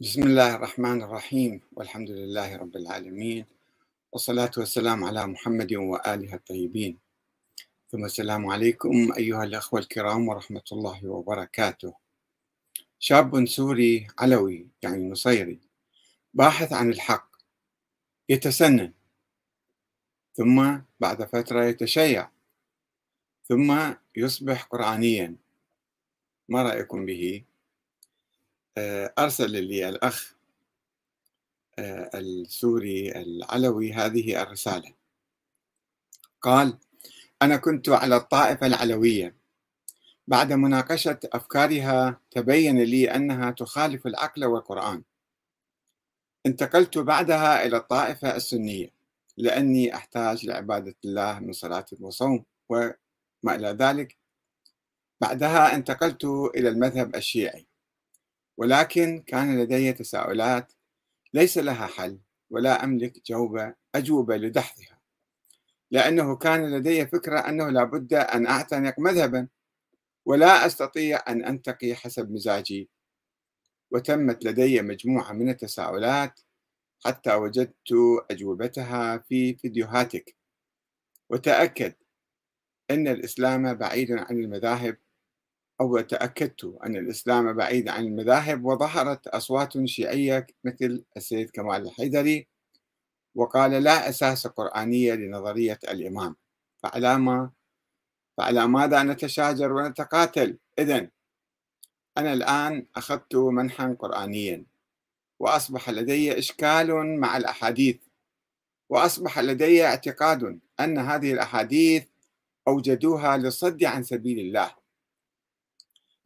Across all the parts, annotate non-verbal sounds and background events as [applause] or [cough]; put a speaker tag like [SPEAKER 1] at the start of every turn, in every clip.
[SPEAKER 1] بسم الله الرحمن الرحيم والحمد لله رب العالمين والصلاة والسلام على محمد وآله الطيبين. ثم السلام عليكم أيها الأخوة الكرام ورحمة الله وبركاته. شاب سوري علوي يعني نصيري باحث عن الحق يتسنن ثم بعد فترة يتشيع ثم يصبح قرآنيا. ما رأيكم به؟ آه، أرسل لي الأخ آه، السوري العلوي هذه الرسالة. قال أنا كنت على الطائفة العلوية. بعد مناقشة أفكارها تبين لي أنها تخالف العقل والقرآن. انتقلت بعدها إلى الطائفة السنية لأني أحتاج لعبادة الله من صلاة وصوم وما إلى ذلك. بعدها انتقلت إلى المذهب الشيعي. ولكن كان لدي تساؤلات ليس لها حل ولا أملك جوبة أجوبة لدحضها لأنه كان لدي فكرة أنه لابد أن أعتنق مذهبا ولا أستطيع أن أنتقي حسب مزاجي. وتمت لدي مجموعة من التساؤلات حتى وجدت أجوبتها في فيديوهاتك. وتأكد أن الإسلام بعيد عن المذاهب أو تأكدت أن الإسلام بعيد عن المذاهب وظهرت أصوات شيعية مثل السيد كمال الحيدري وقال لا أساس قرآنية لنظرية الإمام. فعلى ما فعلى ماذا نتشاجر ونتقاتل. إذن أنا الآن أخذت منحا قرآنيا وأصبح لدي إشكال مع الأحاديث وأصبح لدي اعتقاد أن هذه الأحاديث أوجدوها للصد عن سبيل الله.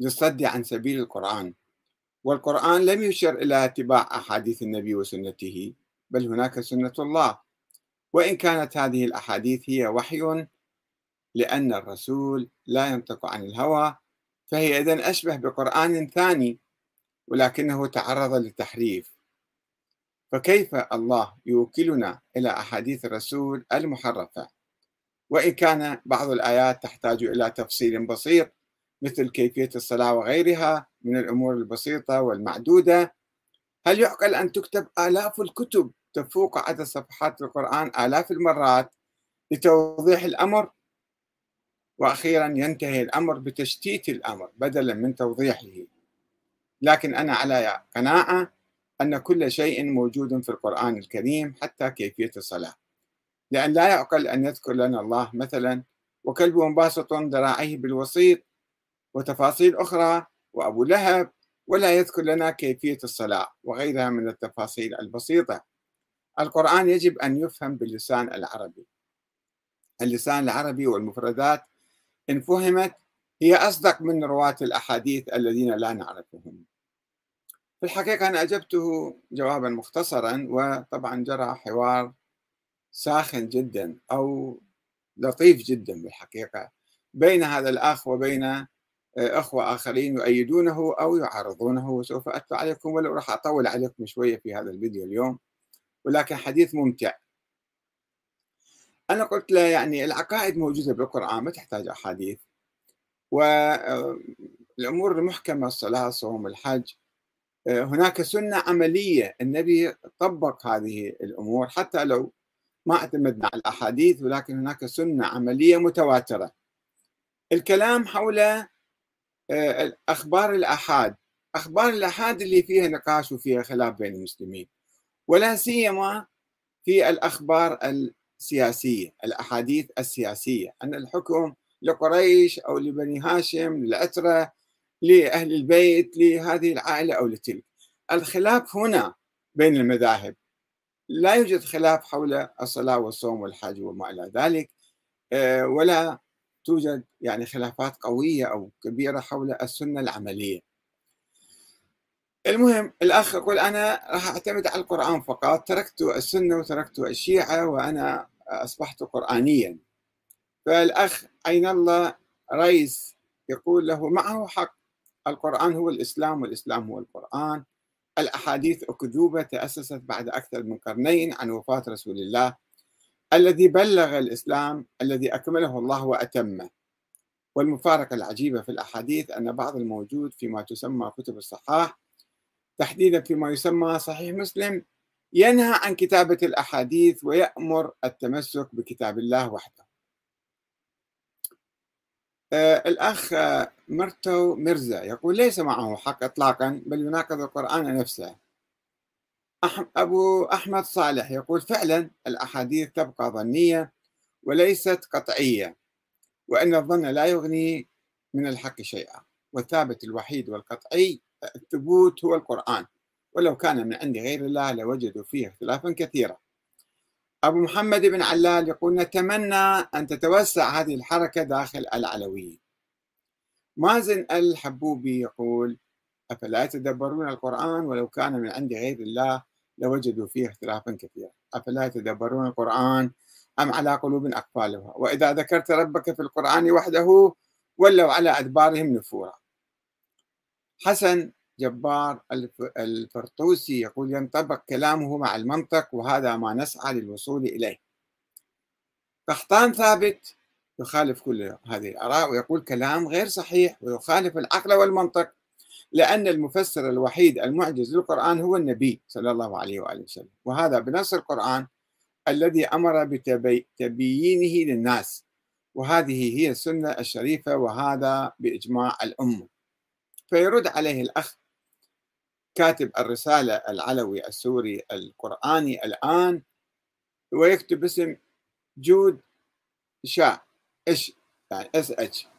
[SPEAKER 1] للصد عن سبيل القرآن. والقرآن لم يشر إلى اتباع أحاديث النبي وسنته بل هناك سنة الله. وإن كانت هذه الأحاديث هي وحي لأن الرسول لا ينطق عن الهوى فهي إذن أشبه بقرآن ثاني ولكنه تعرض للتحريف. فكيف الله يوكلنا إلى أحاديث الرسول المحرفة؟ وإن كان بعض الآيات تحتاج إلى تفصيل بسيط مثل كيفية الصلاة وغيرها من الأمور البسيطة والمعدودة. هل يعقل أن تكتب آلاف الكتب تفوق عدد صفحات القرآن آلاف المرات لتوضيح الأمر؟ وأخيرا ينتهي الأمر بتشتيت الأمر بدلا من توضيحه. لكن أنا على قناعة أن كل شيء موجود في القرآن الكريم حتى كيفية الصلاة. لأن لا يعقل أن يذكر لنا الله مثلا وكلب باسط ذراعيه بالوسيط وتفاصيل أخرى وأبو لهب ولا يذكر لنا كيفية الصلاة وغيرها من التفاصيل البسيطة. القرآن يجب أن يفهم باللسان العربي. اللسان العربي والمفردات إن فهمت هي أصدق من رواة الأحاديث الذين لا نعرفهم. في الحقيقة أنا أجبته جوابا مختصرا وطبعا جرى حوار ساخن جدا أو لطيف جدا بالحقيقة بين هذا الأخ وبين أخوة آخرين يؤيدونه أو يعارضونه وسوف أتلو عليكم ولو راح أطول عليكم شوية في هذا الفيديو اليوم ولكن حديث ممتع. أنا قلت له يعني العقائد موجودة بالقرآن ما تحتاج أحاديث. والامور المحكمة الصلاة الصوم الحج هناك سنة عملية النبي طبق هذه الأمور حتى لو ما اعتمدنا على الأحاديث ولكن هناك سنة عملية متواترة. الكلام حول آه، أخبار الأحاد. أخبار الأحاد اللي فيها نقاش وفيها خلاف بين المسلمين. ولا سيما في الأخبار السياسية الأحاديث السياسية. أن الحكم لقريش أو لبني هاشم للعتره لأهل البيت لهذه العائلة أو لتلك. الخلاف هنا بين المذاهب. لا يوجد خلاف حول الصلاة والصوم والحج وما إلى ذلك. آه، ولا توجد يعني خلافات قوية أو كبيرة حول السنة العملية. المهم الأخ يقول أنا راح أعتمد على القرآن فقط تركت السنة وتركت الشيعة وأنا أصبحت قرآنيا. فالأخ عين الله رئيس يقول له معه حق القرآن هو الإسلام والإسلام هو القرآن. الأحاديث أكذوبة تأسست بعد أكثر من قرنين عن وفاة رسول الله. الذي بلغ الإسلام الذي أكمله الله وأتمه. والمفارقة العجيبة في الأحاديث أن بعض الموجود فيما تسمى كتب الصحاح تحديدا فيما يسمى صحيح مسلم ينهى عن كتابة الأحاديث ويأمر التمسك بكتاب الله وحده. آه الأخ مرتو مرزا يقول ليس معه حق إطلاقا بل يناقض القرآن نفسه. أبو أحمد صالح يقول فعلا الأحاديث تبقى ظنية وليست قطعية وأن الظن لا يغني من الحق شيئا والثابت الوحيد والقطعي الثبوت هو القرآن. ولو كان من عند غير الله لوجدوا فيه اختلافا كثيرا. أبو محمد بن علال يقول نتمنى أن تتوسع هذه الحركة داخل العلويين مازن الحبوبي يقول أفلا يتدبرون القرآن ولو كان من عند غير الله لوجدوا فيه اختلافا كثيرا. أفلا يتدبرون القرآن أم على قلوب أقفالها وإذا ذكرت ربك في القرآن وحده ولوا على أدبارهم نفورا. حسن جبار الفرطوسي يقول ينطبق كلامه مع المنطق وهذا ما نسعى للوصول إليه. قحطان ثابت يخالف كل هذه الآراء ويقول كلام غير صحيح ويخالف العقل والمنطق. لأن المفسر الوحيد المعجز للقرآن هو النبي صلى الله عليه وآله وسلم. وهذا بنص القرآن الذي أمر بتبيينه للناس. وهذه هي السنة الشريفة وهذا بإجماع الأمة. فيرد عليه الأخ كاتب الرسالة العلوي السوري القرآني الآن ويكتب اسم جود شاء إيش يعني SH.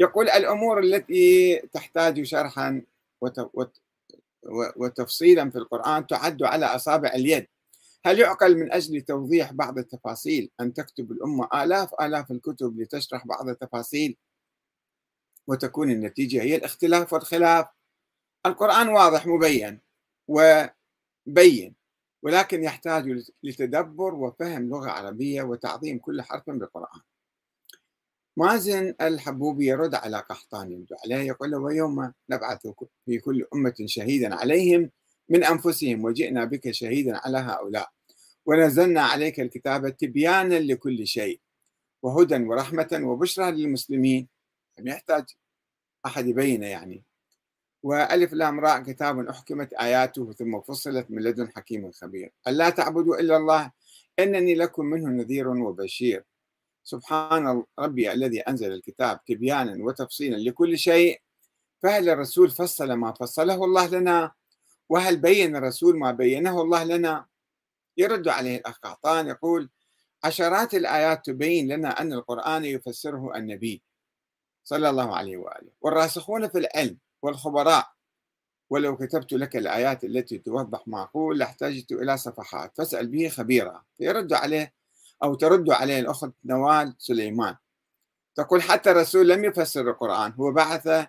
[SPEAKER 1] يقول الأمور التي تحتاج شرحا وتفصيلا في القرآن تعد على أصابع اليد. هل يعقل من أجل توضيح بعض التفاصيل أن تكتب الأمة آلاف آلاف الكتب لتشرح بعض التفاصيل؟ وتكون النتيجة هي الاختلاف والخلاف. القرآن واضح مبين وبين ولكن يحتاج لتدبر وفهم لغة عربية وتعظيم كل حرف بالقرآن. مازن الحبوبي يرد على قحطان يبدو عليه يقول له ويوم نبعث في كل أمة شهيدا عليهم من أنفسهم وجئنا بك شهيدا على هؤلاء. ونزلنا عليك الكتاب تبيانا لكل شيء وهدى ورحمة وبشرى للمسلمين. لم يحتاج أحد يبين يعني. وألف لام راء كتاب أحكمت آياته ثم فصلت من لدن حكيم خبير. ألا تعبدوا إلا الله؟ إنني لكم منه نذير وبشير. سبحان ربي الذي أنزل الكتاب تبيانا وتفصيلا لكل شيء فهل الرسول فصل ما فصله الله لنا؟ وهل بين الرسول ما بينه الله لنا؟ يرد عليه الأخ قحطان يقول عشرات الآيات تبين لنا أن القرآن يفسره النبي صلى الله عليه وآله والراسخون في العلم والخبراء ولو كتبت لك الآيات التي توضح ما أقول لاحتجت إلى صفحات فاسأل به خبيرا. فيرد عليه أو ترد عليه الأخت نوال سليمان. تقول حتى الرسول لم يفسر القرآن هو بعث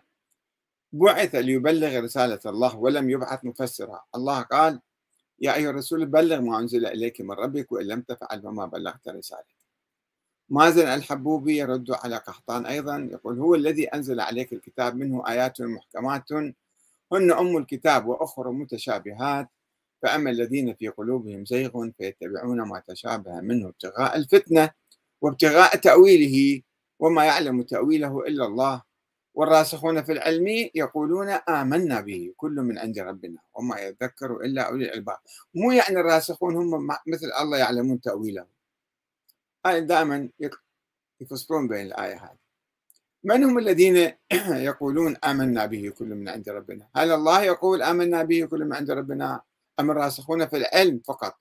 [SPEAKER 1] بعث ليبلغ رسالة الله ولم يبعث مفسرا الله قال يا أيها الرسول بلغ ما أنزل إليك من ربك وإن لم تفعل فما بلغت رسالته مازن الحبوبي يرد على قحطان أيضا يقول هو الذي أنزل عليك الكتاب منه آيات محكمات هن أم الكتاب وأخر متشابهات فأما الذين في قلوبهم زيغ فيتبعون ما تشابه منه ابتغاء الفتنة وابتغاء تأويله وما يعلم تأويله إلا الله. والراسخون في العلم يقولون آمنا به كل من عند ربنا وما يذكر إلا أولي الألباب. مو يعني الراسخون هم مثل الله يعلمون تأويله. دائما يفصلون بين الآية هذه. من هم الذين [clears throat] يقولون آمنا به كل من عند ربنا؟ هل الله يقول آمنا به كل من عند ربنا؟ أم الراسخون في العلم فقط؟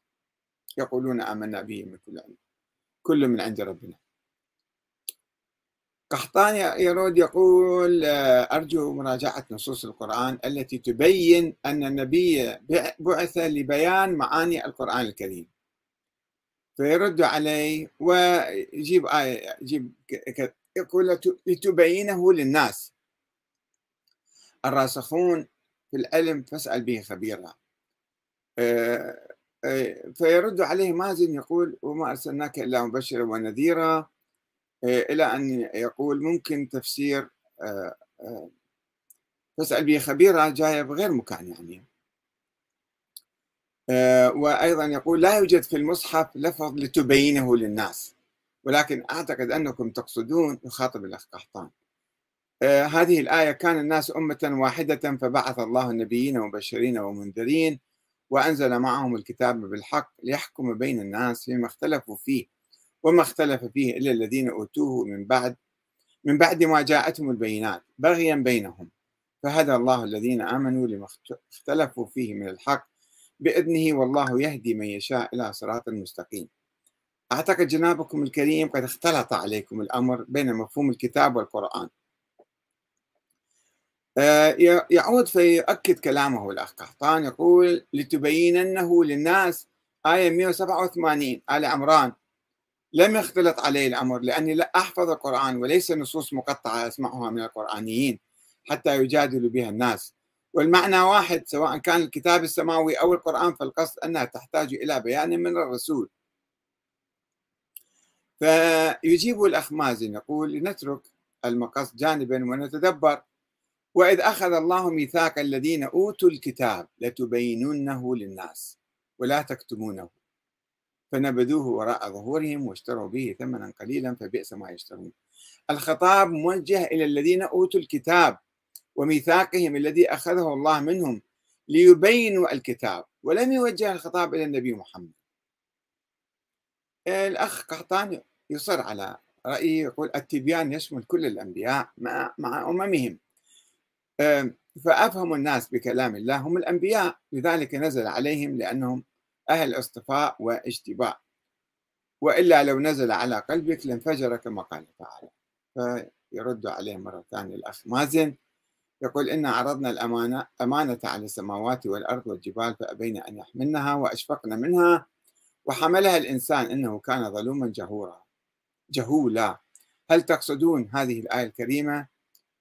[SPEAKER 1] يقولون آمنا به من كل علم كل من عند ربنا. قحطان يرود يقول أرجو مراجعة نصوص القرآن التي تبين أن النبي بعث لبيان معاني القرآن الكريم. فيرد عليه ويجيب آية يجيب يقول لتبينه للناس. الراسخون في العلم فاسأل به خبيرا. آه، آه، فيرد عليه مازن يقول وما أرسلناك إلا مبشرا ونذيرا آه، إلى أن يقول ممكن تفسير فاسأل به خبيرا جاية بغير مكان يعني. وأيضا يقول لا يوجد في المصحف لفظ لتبينه للناس ولكن أعتقد أنكم تقصدون يخاطب الأخ قحطان آه هذه الآية كان الناس أمة واحدة فبعث الله النبيين ومبشرين ومنذرين وأنزل معهم الكتاب بالحق ليحكم بين الناس فيما اختلفوا فيه وما اختلف فيه إلا الذين أوتوه من بعد من بعد ما جاءتهم البينات بغيا بينهم. فهدى الله الذين آمنوا لما اختلفوا فيه من الحق بإذنه والله يهدي من يشاء إلى صراط مستقيم. أعتقد جنابكم الكريم قد اختلط عليكم الأمر بين مفهوم الكتاب والقرآن. يعود فيؤكد كلامه الأخ قحطان يقول لتبيننه للناس آية 187 آل عمران لم يختلط علي الأمر لأني لا أحفظ القرآن وليس نصوص مقطعة أسمعها من القرآنيين حتى يجادل بها الناس. والمعنى واحد سواء كان الكتاب السماوي أو القرآن فالقصد أنها تحتاج إلى بيان من الرسول. فيجيب الأخ مازن يقول لنترك المقص جانبا ونتدبر وإذ أخذ الله ميثاق الذين أوتوا الكتاب لتبيننه للناس ولا تكتمونه فنبذوه وراء ظهورهم واشتروا به ثمنا قليلا فبئس ما يشترون الخطاب موجه إلى الذين أوتوا الكتاب وميثاقهم الذي أخذه الله منهم ليبينوا الكتاب ولم يوجه الخطاب إلى النبي محمد الأخ قحطان يصر على رأيه يقول التبيان يشمل كل الأنبياء مع, أممهم فأفهم الناس بكلام الله. هم الأنبياء لذلك نزل عليهم لأنهم أهل اصطفاء واجتباء. وإلا لو نزل على قلبك لانفجر كما قال تعالى. فيرد عليه مرة ثانية الأخ مازن يقول إن عرضنا الأمانة أمانة على السماوات والأرض والجبال فأبين أن يحملنها وأشفقن منها. وحملها الإنسان إنه كان ظلوما جهورا جهولا. هل تقصدون هذه الآية الكريمة؟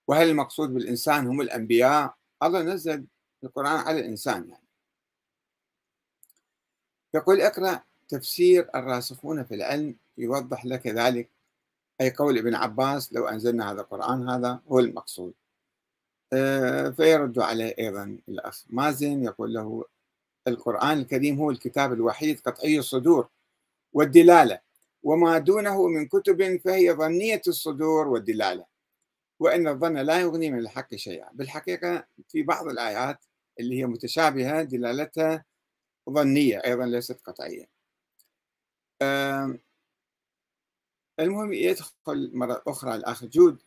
[SPEAKER 1] وهل المقصود بالإنسان هم الأنبياء؟ الله نزل القرآن على الإنسان يعني. يقول اقرأ تفسير الراسخون في العلم يوضح لك ذلك أي قول ابن عباس لو أنزلنا هذا القرآن هذا هو المقصود. آه، فيرد عليه أيضا الأخ مازن يقول له القرآن الكريم هو الكتاب الوحيد قطعي الصدور والدلالة وما دونه من كتب فهي ظنية الصدور والدلالة. وإن الظن لا يغني من الحق شيئا. بالحقيقة في بعض الآيات اللي هي متشابهة دلالتها ظنية أيضا ليست قطعية. المهم يدخل مرة أخرى الأخ جود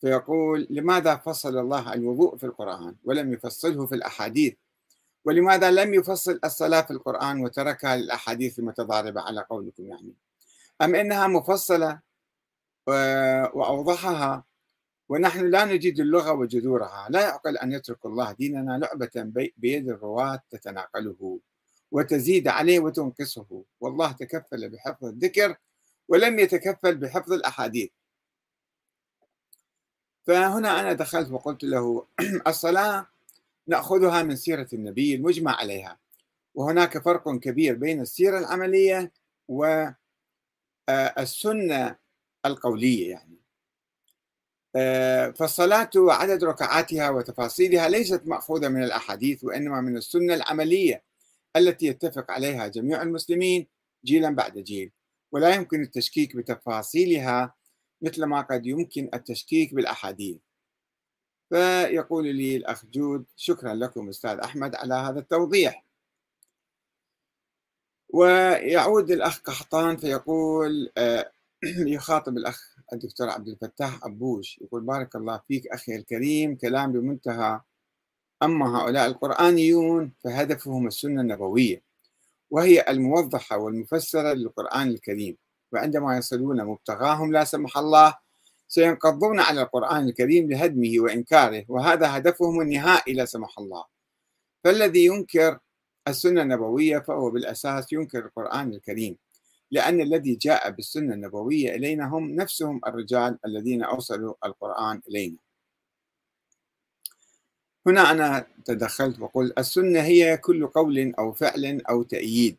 [SPEAKER 1] فيقول لماذا فصل الله الوضوء في القرآن ولم يفصله في الأحاديث؟ ولماذا لم يفصل الصلاة في القرآن وتركها للأحاديث المتضاربة؟ على قولكم يعني. أم إنها مفصلة؟ وأوضحها ونحن لا نجيد اللغة وجذورها لا يعقل أن يترك الله ديننا لعبة بيد الرواة تتناقله وتزيد عليه وتنقصه. والله تكفل بحفظ الذكر ولم يتكفل بحفظ الأحاديث. فهنا أنا دخلت وقلت له [clears throat] الصلاة نأخذها من سيرة النبي المجمع عليها. وهناك فرق كبير بين السيرة العملية والسنة القولية يعني. فالصلاة وعدد ركعاتها وتفاصيلها ليست مأخوذة من الأحاديث وإنما من السنة العملية التي يتفق عليها جميع المسلمين جيلا بعد جيل. ولا يمكن التشكيك بتفاصيلها مثل ما قد يمكن التشكيك بالأحاديث. فيقول لي الأخ جود شكرا لكم أستاذ أحمد على هذا التوضيح. ويعود الأخ قحطان فيقول آه، [clears throat] يخاطب الأخ الدكتور عبد الفتاح أبوش يقول بارك الله فيك أخي الكريم كلام بمنتهى. أما هؤلاء القرآنيون فهدفهم السنة النبوية وهي الموضحة والمفسرة للقرآن الكريم. وعندما يصلون مبتغاهم لا سمح الله سينقضون على القرآن الكريم لهدمه وإنكاره وهذا هدفهم النهائي لا سمح الله. فالذي ينكر السنة النبوية فهو بالأساس ينكر القرآن الكريم. لأن الذي جاء بالسنة النبوية إلينا هم نفسهم الرجال الذين أوصلوا القرآن إلينا. هنا أنا تدخلت وقلت السنة هي كل قول أو فعل أو تأييد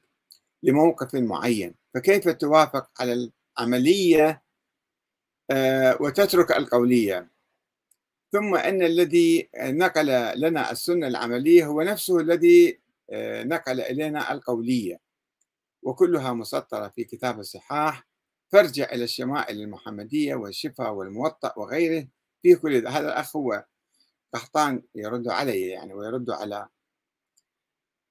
[SPEAKER 1] لموقف معين فكيف توافق على العملية آه، وتترك القولية؟ ثم أن الذي نقل لنا السنة العملية هو نفسه الذي آه، نقل إلينا القولية. وكلها مسطرة في كتاب الصحاح فارجع إلى الشمائل المحمدية والشفاء والموطأ وغيره. في كل هذا الأخ هو قحطان يرد علي يعني ويرد على.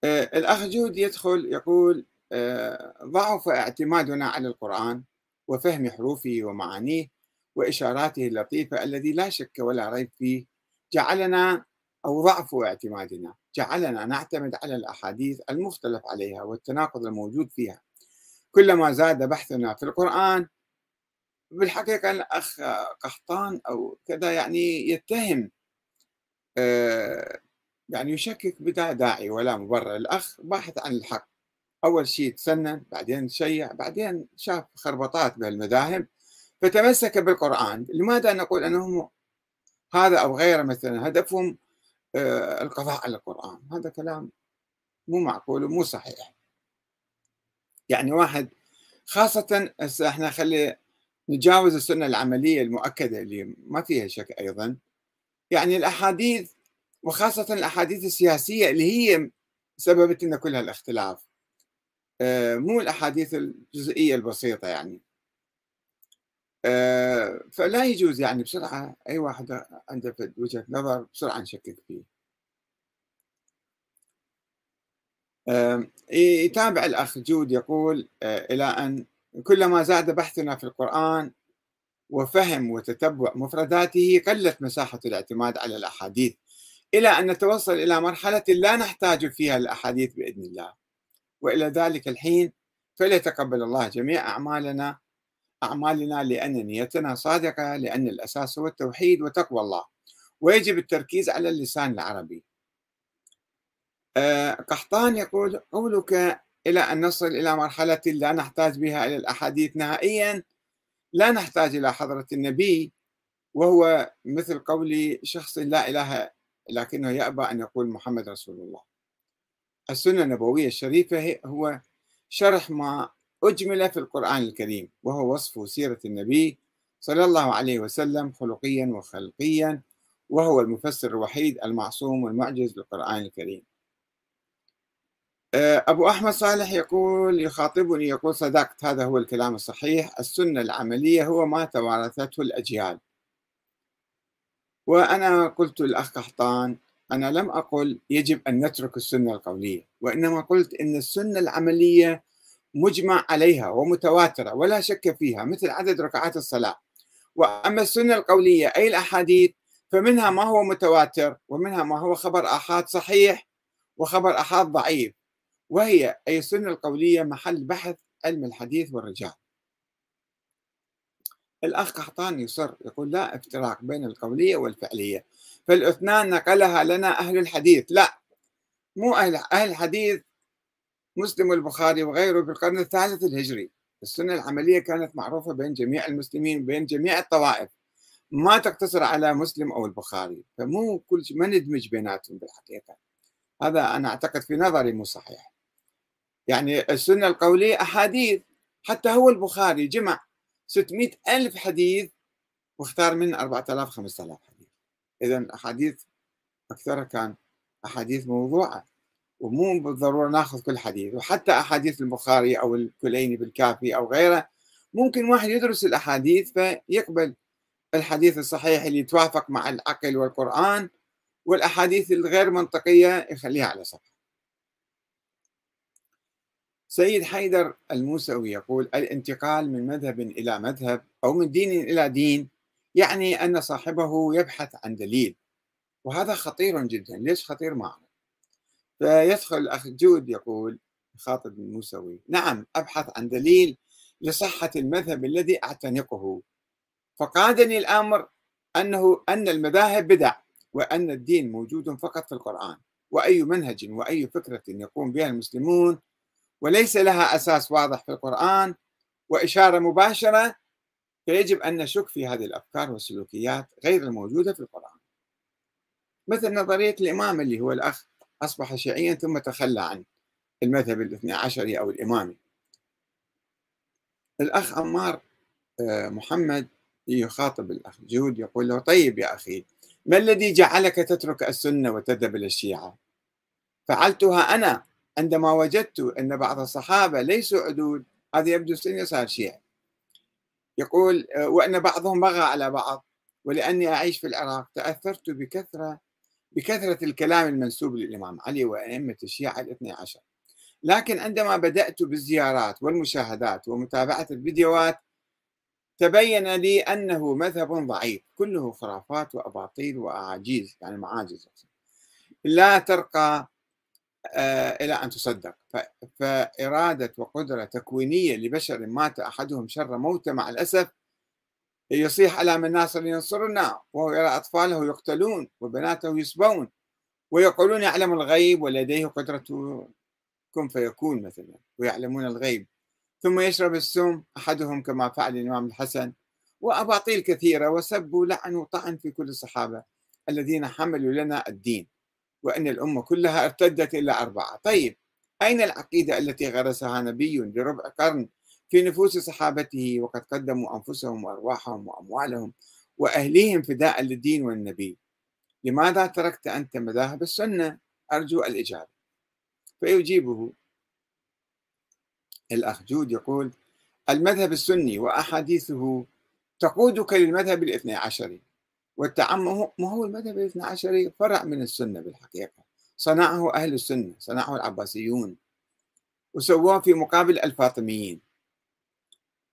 [SPEAKER 1] آه، الأخ جود يدخل يقول آه، ضعف اعتمادنا على القرآن وفهم حروفه ومعانيه وإشاراته اللطيفة الذي لا شك ولا ريب فيه جعلنا أو ضعف اعتمادنا. جعلنا نعتمد على الأحاديث المختلف عليها والتناقض الموجود فيها. كلما زاد بحثنا في القرآن بالحقيقة الأخ قحطان أو كذا يعني يتهم آه، يعني يشكك بلا داعي ولا مبرر. الأخ باحث عن الحق. أول شيء تسنن بعدين شيع بعدين شاف خربطات بهالمذاهب فتمسك بالقرآن. لماذا نقول أنهم هذا أو غيره؟ مثلا هدفهم القضاء على القرآن. هذا كلام مو معقول ومو صحيح. يعني واحد خاصة هسه إحنا خلي نجاوز السنة العملية المؤكدة اللي ما فيها شك أيضا. يعني الأحاديث وخاصة الأحاديث السياسية اللي هي سببت لنا كل هالاختلاف. آه، مو الأحاديث الجزئية البسيطة يعني. آه، فلا يجوز يعني بسرعة أي واحد عنده وجهة نظر بسرعة نشكك فيه. يتابع الأخ جود يقول آه، إلى أن كلما زاد بحثنا في القرآن وفهم وتتبع مفرداته قلت مساحة الاعتماد على الأحاديث إلى أن نتوصل إلى مرحلة لا نحتاج فيها الأحاديث بإذن الله. وإلى ذلك الحين فليتقبل الله جميع أعمالنا أعمالنا لأن نيتنا صادقة لأن الأساس هو التوحيد وتقوى الله. ويجب التركيز على اللسان العربي. آه، قحطان يقول قولك إلى أن نصل إلى مرحلة لا نحتاج بها إلى الأحاديث نهائيا. لا نحتاج إلى حضرة النبي. وهو مثل قول شخص لا إله لكنه يأبى أن يقول محمد رسول الله. السنة النبوية الشريفة هو شرح ما أجمل في القرآن الكريم وهو وصف سيرة النبي صلى الله عليه وسلم خلقيا وخلقيا وهو المفسر الوحيد المعصوم والمعجز للقرآن الكريم. آه، أبو أحمد صالح يقول يخاطبني يقول صدقت هذا هو الكلام الصحيح السنة العملية هو ما توارثته الأجيال. وأنا قلت الأخ قحطان أنا لم أقل يجب أن نترك السنة القولية وإنما قلت أن السنة العملية مجمع عليها ومتواترة ولا شك فيها مثل عدد ركعات الصلاة. وأما السنة القولية أي الأحاديث فمنها ما هو متواتر ومنها ما هو خبر آحاد صحيح وخبر آحاد ضعيف. وهي أي السنة القولية محل بحث علم الحديث والرجال. الأخ قحطان يصر يقول لا افتراق بين القولية والفعلية. فالأثنان نقلها لنا أهل الحديث. لا مو أهل, أهل الحديث مسلم البخاري وغيره في القرن الثالث الهجري. السنة العملية كانت معروفة بين جميع المسلمين بين جميع الطوائف. ما تقتصر على مسلم أو البخاري فمو كل شيء ما ندمج بيناتهم بالحقيقة. هذا أنا أعتقد في نظري مو صحيح. يعني السنة القولية أحاديث. حتى هو البخاري جمع 600 ألف حديث واختار من 4000 5000 حديث. إذا أحاديث أكثرها كان أحاديث موضوعة. ومو بالضرورة ناخذ كل حديث. وحتى أحاديث البخاري أو الكليني بالكافي أو غيره ممكن واحد يدرس الأحاديث فيقبل الحديث الصحيح اللي يتوافق مع العقل والقرآن والأحاديث الغير منطقية يخليها على صفحة. سيد حيدر الموسوي يقول الانتقال من مذهب إلى مذهب أو من دين إلى دين يعني أن صاحبه يبحث عن دليل وهذا خطير جدا. ليش خطير أعرف فيدخل الأخ جود يقول خاطب الموسوي نعم أبحث عن دليل لصحة المذهب الذي أعتنقه. فقادني الأمر أنه أن المذاهب بدع وأن الدين موجود فقط في القرآن. وأي منهج وأي فكرة يقوم بها المسلمون وليس لها أساس واضح في القرآن. وإشارة مباشرة فيجب أن نشك في هذه الأفكار والسلوكيات غير الموجودة في القرآن. مثل نظرية الإمام اللي هو الأخ أصبح شيعيا ثم تخلى عن المذهب الاثني عشري أو الإمامي. الأخ عمار آه، محمد يخاطب الأخ جود يقول له طيب يا أخي ما الذي جعلك تترك السنة وتذهب إلى الشيعة؟ فعلتها أنا عندما وجدت أن بعض الصحابة ليسوا عدول هذا يبدو سنة صار شيعي. يقول وأن بعضهم بغى على بعض ولأني أعيش في العراق تأثرت بكثرة بكثرة الكلام المنسوب للإمام علي وأئمة الشيعة الاثني عشر. لكن عندما بدأت بالزيارات والمشاهدات ومتابعة الفيديوهات تبين لي أنه مذهب ضعيف كله خرافات وأباطيل وأعاجيز يعني معاجز. لا ترقى آه، إلى أن تصدق. فإرادة وقدرة تكوينية لبشر مات أحدهم شر موته مع الأسف يصيح على من ناصر ينصرنا وهو يرى أطفاله يقتلون وبناته يسبون ويقولون يعلم الغيب ولديه قدرة كن فيكون مثلا ويعلمون الغيب. ثم يشرب السم أحدهم كما فعل الإمام الحسن وأباطيل كثيرة وسبوا لعنوا طعن في كل الصحابة الذين حملوا لنا الدين وأن الأمة كلها ارتدت إلى أربعة. طيب أين العقيدة التي غرسها نبي لربع قرن في نفوس صحابته وقد قدموا أنفسهم وأرواحهم وأموالهم وأهليهم فداء للدين والنبي. لماذا تركت أنت مذاهب السنة؟ أرجو الإجابة. فيجيبه. الأخ جود يقول المذهب السني وأحاديثه تقودك للمذهب الاثني عشري والتعمم ما هو المذهب الاثني عشري فرع من السنة بالحقيقة. صنعه أهل السنة صنعه العباسيون وسووه في مقابل الفاطميين.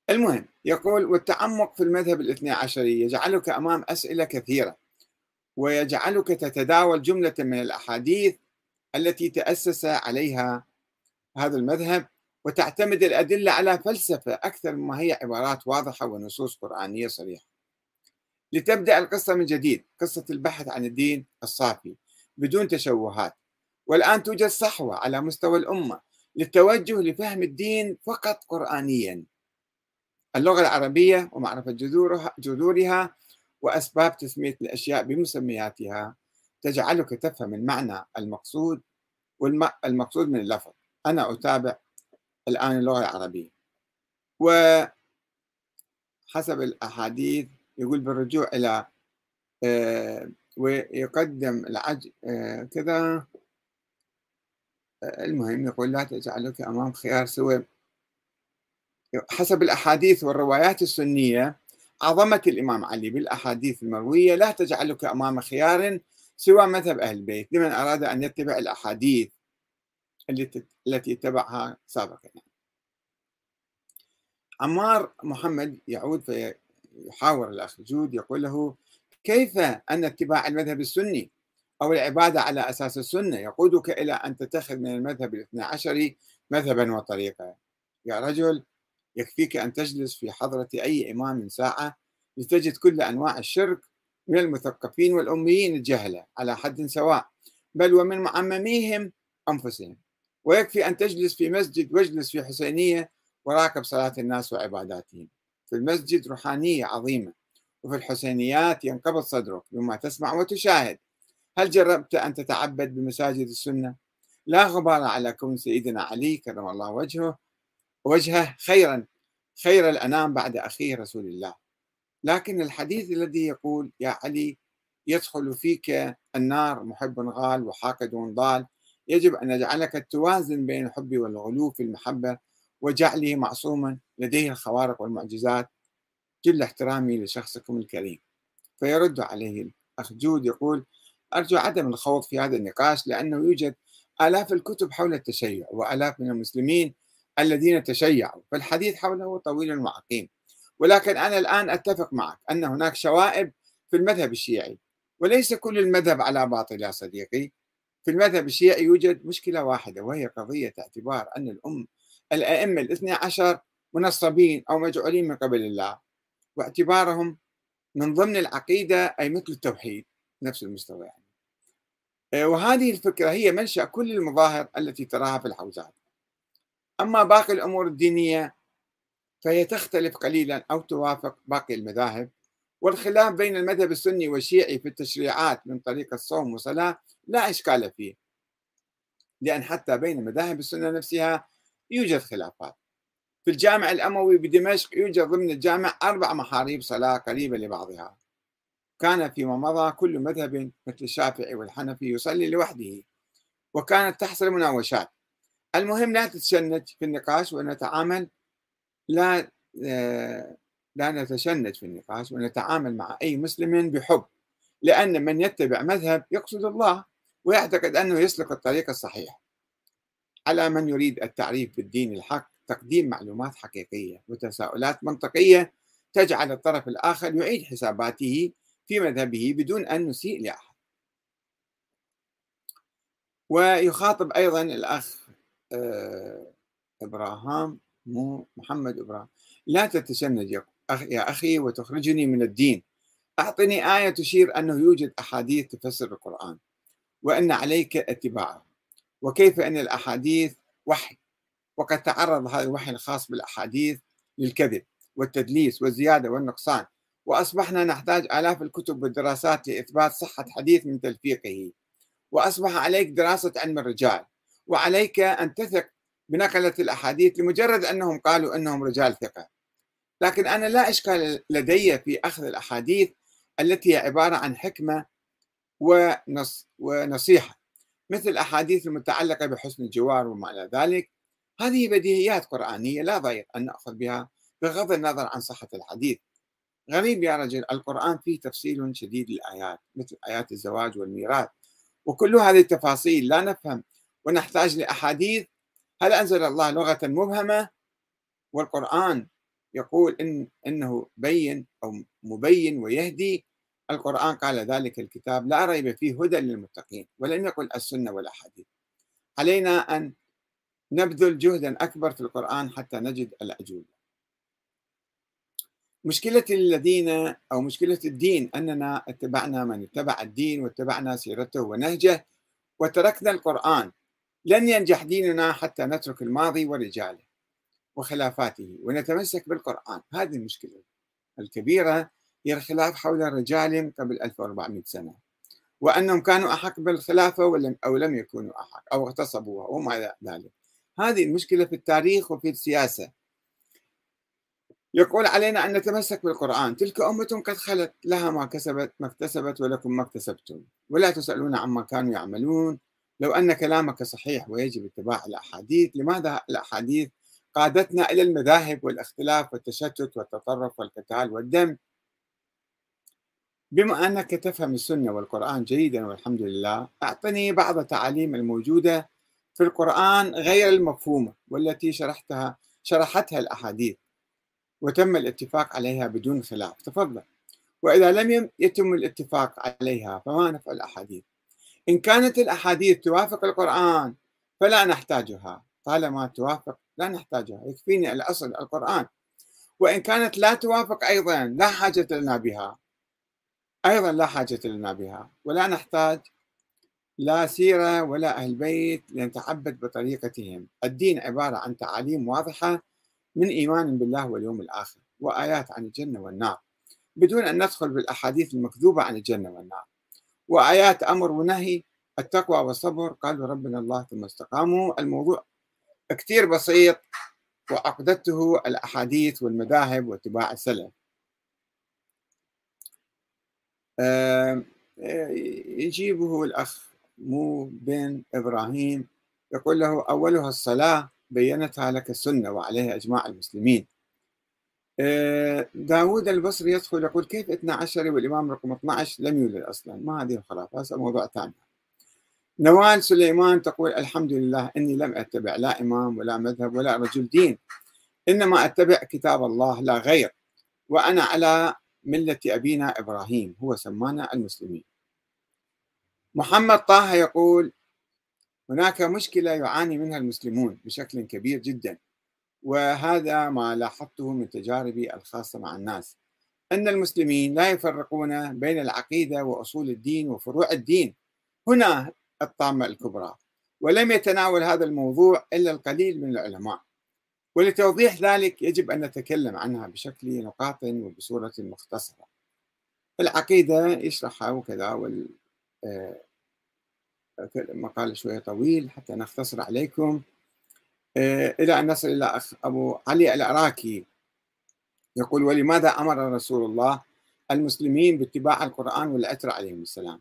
[SPEAKER 1] المهم يقول والتعمق في المذهب الاثني عشري يجعلك أمام أسئلة كثيرة ويجعلك تتداول جملة من الأحاديث التي تأسس عليها هذا المذهب وتعتمد الأدلة على فلسفة أكثر مما هي عبارات واضحة ونصوص قرآنية صريحة. لتبدأ القصة من جديد قصة البحث عن الدين الصافي بدون تشوهات والآن توجد صحوة على مستوى الأمة للتوجه لفهم الدين فقط قرآنيا. اللغة العربية ومعرفة جذورها, جذورها وأسباب تسمية الأشياء بمسمياتها تجعلك تفهم المعنى المقصود والمقصود من اللفظ. أنا أتابع الآن اللغة العربية. وحسب الأحاديث يقول بالرجوع إلى آه، ويقدم العج آه، كذا. المهم يقول لا تجعلك أمام خيار سوى حسب الأحاديث والروايات السنية عظمة الإمام علي بالأحاديث المروية لا تجعلك أمام خيار سوى مذهب أهل البيت. لمن أراد أن يتبع الأحاديث التي اتبعها سابقا. عمار محمد يعود فيحاور الأخ جود يقول له كيف أن اتباع المذهب السني أو العبادة على أساس السنة يقودك إلى أن تتخذ من المذهب الاثنى عشري مذهبا وطريقة يا رجل يكفيك أن تجلس في حضرة أي إمام ساعة لتجد كل أنواع الشرك من المثقفين والأميين الجهلة على حد سواء بل ومن معمميهم أنفسهم. ويكفي أن تجلس في مسجد واجلس في حسينية وراقب صلاة الناس وعباداتهم. في المسجد روحانية عظيمة وفي الحسينيات ينقبض صدرك بما تسمع وتشاهد. هل جربت أن تتعبد بمساجد السنة؟ لا غبار على كون سيدنا علي كرم الله وجهه وجهه خيرا خير الأنام بعد أخيه رسول الله. لكن الحديث الذي يقول يا علي يدخل فيك النار محب غال وحاقد ضال يجب أن نجعلك توازن بين الحب والغلو في المحبة وجعله معصوما لديه الخوارق والمعجزات. جل احترامي لشخصكم الكريم. فيرد عليه الأخ جود يقول أرجو عدم الخوض في هذا النقاش لأنه يوجد آلاف الكتب حول التشيع وآلاف من المسلمين الذين تشيعوا فالحديث حوله طويل وعقيم. ولكن أنا الآن أتفق معك أن هناك شوائب في المذهب الشيعي وليس كل المذهب على باطل يا صديقي. في المذهب الشيعي يوجد مشكلة واحدة وهي قضية اعتبار أن الأم الأئمة الاثنى عشر منصبين أو مجعولين من قبل الله واعتبارهم من ضمن العقيدة أي مثل التوحيد نفس المستوى يعني. آه، وهذه الفكرة هي منشأ كل المظاهر التي تراها في الحوزات. أما باقي الأمور الدينية فهي تختلف قليلا أو توافق باقي المذاهب. والخلاف بين المذهب السني والشيعي في التشريعات من طريق الصوم والصلاة لا إشكال فيه. لأن حتى بين مذاهب السنة نفسها يوجد خلافات. في الجامع الأموي بدمشق يوجد ضمن الجامع أربع محاريب صلاة قريبة لبعضها. كان فيما مضى كل مذهب مثل الشافعي والحنفي يصلي لوحده وكانت تحصل مناوشات. المهم لا تتشنج في النقاش ونتعامل لا لا نتشنج في النقاش ونتعامل مع أي مسلم بحب لأن من يتبع مذهب يقصد الله ويعتقد أنه يسلك الطريق الصحيح. على من يريد التعريف بالدين الحق تقديم معلومات حقيقية وتساؤلات منطقية تجعل الطرف الآخر يعيد حساباته في مذهبه بدون أن نسيء لأحد. ويخاطب أيضا الأخ آه، إبراهام مو محمد إبراهيم لا تتشنج يا أخي وتخرجني من الدين. أعطني آية تشير أنه يوجد أحاديث تفسر القرآن وأن عليك اتباعه. وكيف أن الأحاديث وحي وقد تعرض هذا الوحي الخاص بالأحاديث للكذب والتدليس والزيادة والنقصان. وأصبحنا نحتاج آلاف الكتب والدراسات لإثبات صحة حديث من تلفيقه. وأصبح عليك دراسة علم الرجال. وعليك أن تثق بنقلة الأحاديث لمجرد أنهم قالوا أنهم رجال ثقة. لكن أنا لا إشكال لدي في أخذ الأحاديث التي هي عبارة عن حكمة ونص ونصيحة مثل الأحاديث المتعلقة بحسن الجوار وما إلى ذلك. هذه بديهيات قرآنية لا ضير أن نأخذ بها بغض النظر عن صحة الحديث. غريب يا رجل القرآن فيه تفصيل شديد للآيات مثل آيات الزواج والميراث. وكل هذه التفاصيل لا نفهم ونحتاج لأحاديث. هل أنزل الله لغة مبهمة؟ والقرآن يقول إن إنه بين أو مبين ويهدي. القرآن قال ذلك الكتاب لا ريب فيه هدى للمتقين ولم يقل السنة والأحاديث. علينا أن نبذل جهدا أكبر في القرآن حتى نجد الأجوبة. مشكلة الذين أو مشكلة الدين أننا اتبعنا من اتبع الدين واتبعنا سيرته ونهجه وتركنا القرآن. لن ينجح ديننا حتى نترك الماضي ورجاله وخلافاته ونتمسك بالقرآن. هذه المشكلة الكبيرة هي الخلاف حول الرجال قبل 1400 سنة وأنهم كانوا أحق بالخلافة ولم أو لم يكونوا أحق أو اغتصبوها وما ذلك. هذه المشكلة في التاريخ وفي السياسة. يقول علينا أن نتمسك بالقرآن. تلك أمة قد خلت لها ما كسبت ما اكتسبت ولكم ما اكتسبتم. ولا تسألون عما كانوا يعملون. لو أن كلامك صحيح ويجب اتباع الأحاديث لماذا الأحاديث قادتنا إلى المذاهب والاختلاف والتشتت والتطرف والقتال والدم؟ بما أنك تفهم السنة والقرآن جيدا والحمد لله أعطني بعض التعاليم الموجودة في القرآن غير المفهومة والتي شرحتها شرحتها الأحاديث وتم الاتفاق عليها بدون خلاف. تفضل. وإذا لم يتم الاتفاق عليها فما نفع الأحاديث؟ إن كانت الأحاديث توافق القرآن فلا نحتاجها. طالما توافق لا نحتاجها يكفيني الأصل القرآن. وإن كانت لا توافق أيضا لا حاجة لنا بها. أيضا لا حاجة لنا بها. ولا نحتاج لا سيرة ولا أهل بيت لنتعبد بطريقتهم. الدين عبارة عن تعاليم واضحة من إيمان بالله واليوم الآخر وآيات عن الجنة والنار. بدون أن ندخل بالأحاديث المكذوبة عن الجنة والنار. وآيات أمر ونهي التقوى والصبر قالوا ربنا الله ثم استقاموا. الموضوع كثير بسيط وعقدته الأحاديث والمذاهب واتباع السلف. يجيبه الأخ مو بن إبراهيم يقول له أولها الصلاة بينتها لك السنة وعليها إجماع المسلمين. داود البصري يدخل يقول كيف 12 والإمام رقم 12 لم يولد أصلا؟ ما هذه الخرافة. هذا موضوع ثاني. نوال سليمان تقول الحمد لله إني لم أتبع لا إمام ولا مذهب ولا رجل دين. إنما أتبع كتاب الله لا غير. وأنا على ملة أبينا إبراهيم. هو سمانا المسلمين. محمد طه يقول هناك مشكلة يعاني منها المسلمون بشكل كبير جدا. وهذا ما لاحظته من تجاربي الخاصة مع الناس أن المسلمين لا يفرقون بين العقيدة وأصول الدين وفروع الدين. هنا الطامة الكبرى ولم يتناول هذا الموضوع إلا القليل من العلماء. ولتوضيح ذلك يجب أن نتكلم عنها بشكل نقاط وبصورة مختصرة. العقيدة يشرحها وكذا وال آه، مقال شوية طويل حتى نختصر عليكم. إلى أن نصل إلى أخ أبو علي العراكي يقول ولماذا أمر رسول الله المسلمين باتباع القرآن والعترة عليهم السلام؟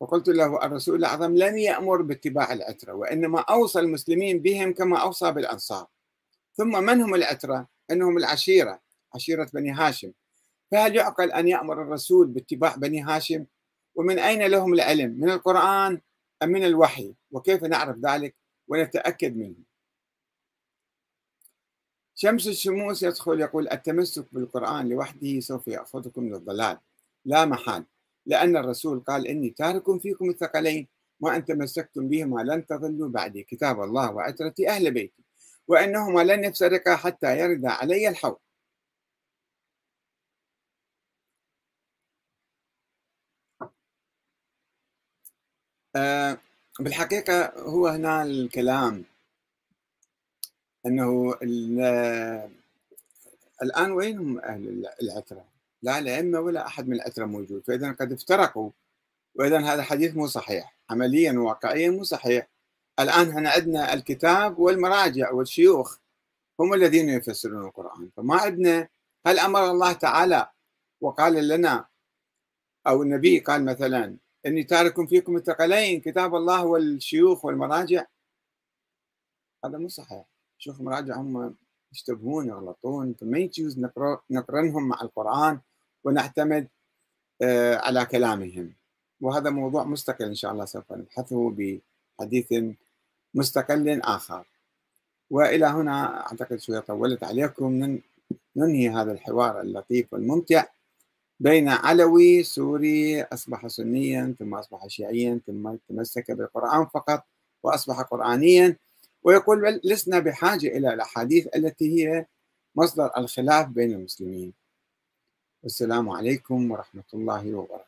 [SPEAKER 1] فقلت له الرسول الأعظم لم يأمر باتباع العترة وإنما أوصى المسلمين بهم كما أوصى بالأنصار. ثم من هم العترة؟ إنهم العشيرة عشيرة بني هاشم. فهل يعقل أن يأمر الرسول باتباع بني هاشم؟ ومن أين لهم العلم؟ من القرآن أم من الوحي؟ وكيف نعرف ذلك؟ ونتأكد منه. شمس الشموس يدخل يقول التمسك بالقرآن لوحده سوف يأخذكم للضلال لا محال. لأن الرسول قال إني تارك فيكم الثقلين ما أن تمسكتم بهما لن تضلوا بعدي. كتاب الله وعترتي أهل بيتي. وإنهما لن يفترقا حتى يرد علي الحوض. آه، بالحقيقة هو هنا الكلام أنه الآن وين أهل العترة؟ لا الأئمة ولا أحد من العترة موجود. فإذا قد افترقوا. وإذا هذا الحديث مو صحيح. عمليا وواقعيا مو صحيح. الآن هنا عندنا الكتاب والمراجع والشيوخ هم الذين يفسرون القرآن. فما عندنا هل أمر الله تعالى وقال لنا أو النبي قال مثلا إني تارك فيكم الثقلين كتاب الله والشيوخ والمراجع؟ هذا مو صحيح. شيوخ المراجع هم يشتبهون يغلطون. فما يجوز نقرنهم مع القرآن ونعتمد آه، على كلامهم. وهذا موضوع مستقل إن شاء الله سوف نبحثه بحديث مستقل آخر. وإلى هنا أعتقد شوية طولت عليكم. ننهي هذا الحوار اللطيف والممتع بين علوي سوري أصبح سنيا ثم أصبح شيعيا ثم تمسك بالقرآن فقط وأصبح قرآنيا. ويقول لسنا بحاجة إلى الأحاديث التي هي مصدر الخلاف بين المسلمين. والسلام عليكم ورحمة الله وبركاته.